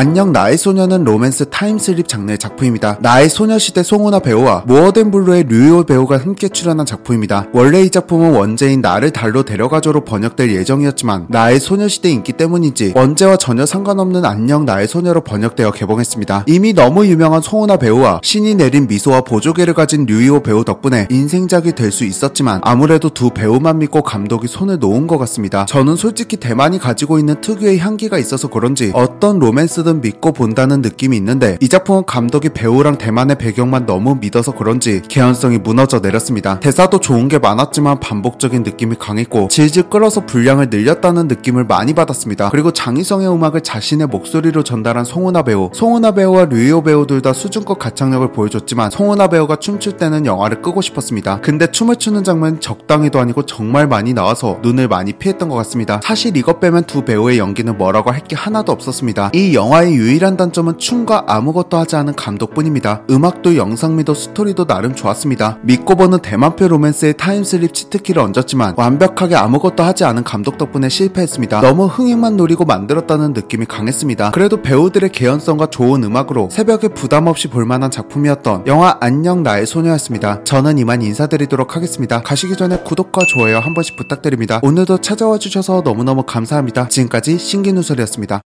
안녕 나의 소녀는 로맨스 타임슬립 장르의 작품입니다. 나의 소녀시대 송운화 배우와 More Than Blue의 류이호 배우가 함께 출연한 작품입니다. 원래 이 작품은 원제인 나를 달로 데려가줘로 번역될 예정이었지만 나의 소녀시대 인기 때문인지 원제와 전혀 상관없는 안녕 나의 소녀로 번역되어 개봉했습니다. 이미 너무 유명한 송운화 배우와 신이 내린 미소와 보조개를 가진 류이호 배우 덕분에 인생작이 될 수 있었지만 아무래도 두 배우만 믿고 감독이 손을 놓은 것 같습니다. 저는 솔직히 대만이 가지고 있는 특유의 향기가 있어서 그런지 어떤 로맨스 든 믿고 본다는 느낌이 있는데 이 작품은 감독이 배우랑 대만의 배경만 너무 믿어서 그런지 개연성이 무너져 내렸습니다. 대사도 좋은 게 많았지만 반복적인 느낌이 강했고 질질 끌어서 분량을 늘렸다는 느낌을 많이 받았습니다. 그리고 장희성의 음악을 자신의 목소리로 전달한 송운화 배우 송운화 배우와 류이호 배우 둘 다 수준급 가창력을 보여줬지만 송운화 배우가 춤출 때는 영화를 끄고 싶었습니다. 근데 춤을 추는 장면 적당히도 아니고 정말 많이 나와서 눈을 많이 피했던 것 같습니다. 사실 이것 빼면 두 배우의 연기는 뭐라고 할 게 하나도 없었습니다. 이 영화의 유일한 단점은 춤과 아무것도 하지 않은 감독뿐입니다. 음악도 영상미도 스토리도 나름 좋았습니다. 믿고 보는 대만표 로맨스에 타임슬립 치트키를 얹었지만 완벽하게 아무것도 하지 않은 감독 덕분에 실패했습니다. 너무 흥행만 노리고 만들었다는 느낌이 강했습니다. 그래도 배우들의 개연성과 좋은 음악으로 새벽에 부담 없이 볼만한 작품이었던 영화 안녕 나의 소녀였습니다. 저는 이만 인사드리도록 하겠습니다. 가시기 전에 구독과 좋아요 한 번씩 부탁드립니다. 오늘도 찾아와 주셔서 너무너무 감사합니다. 지금까지 신기누설이었습니다.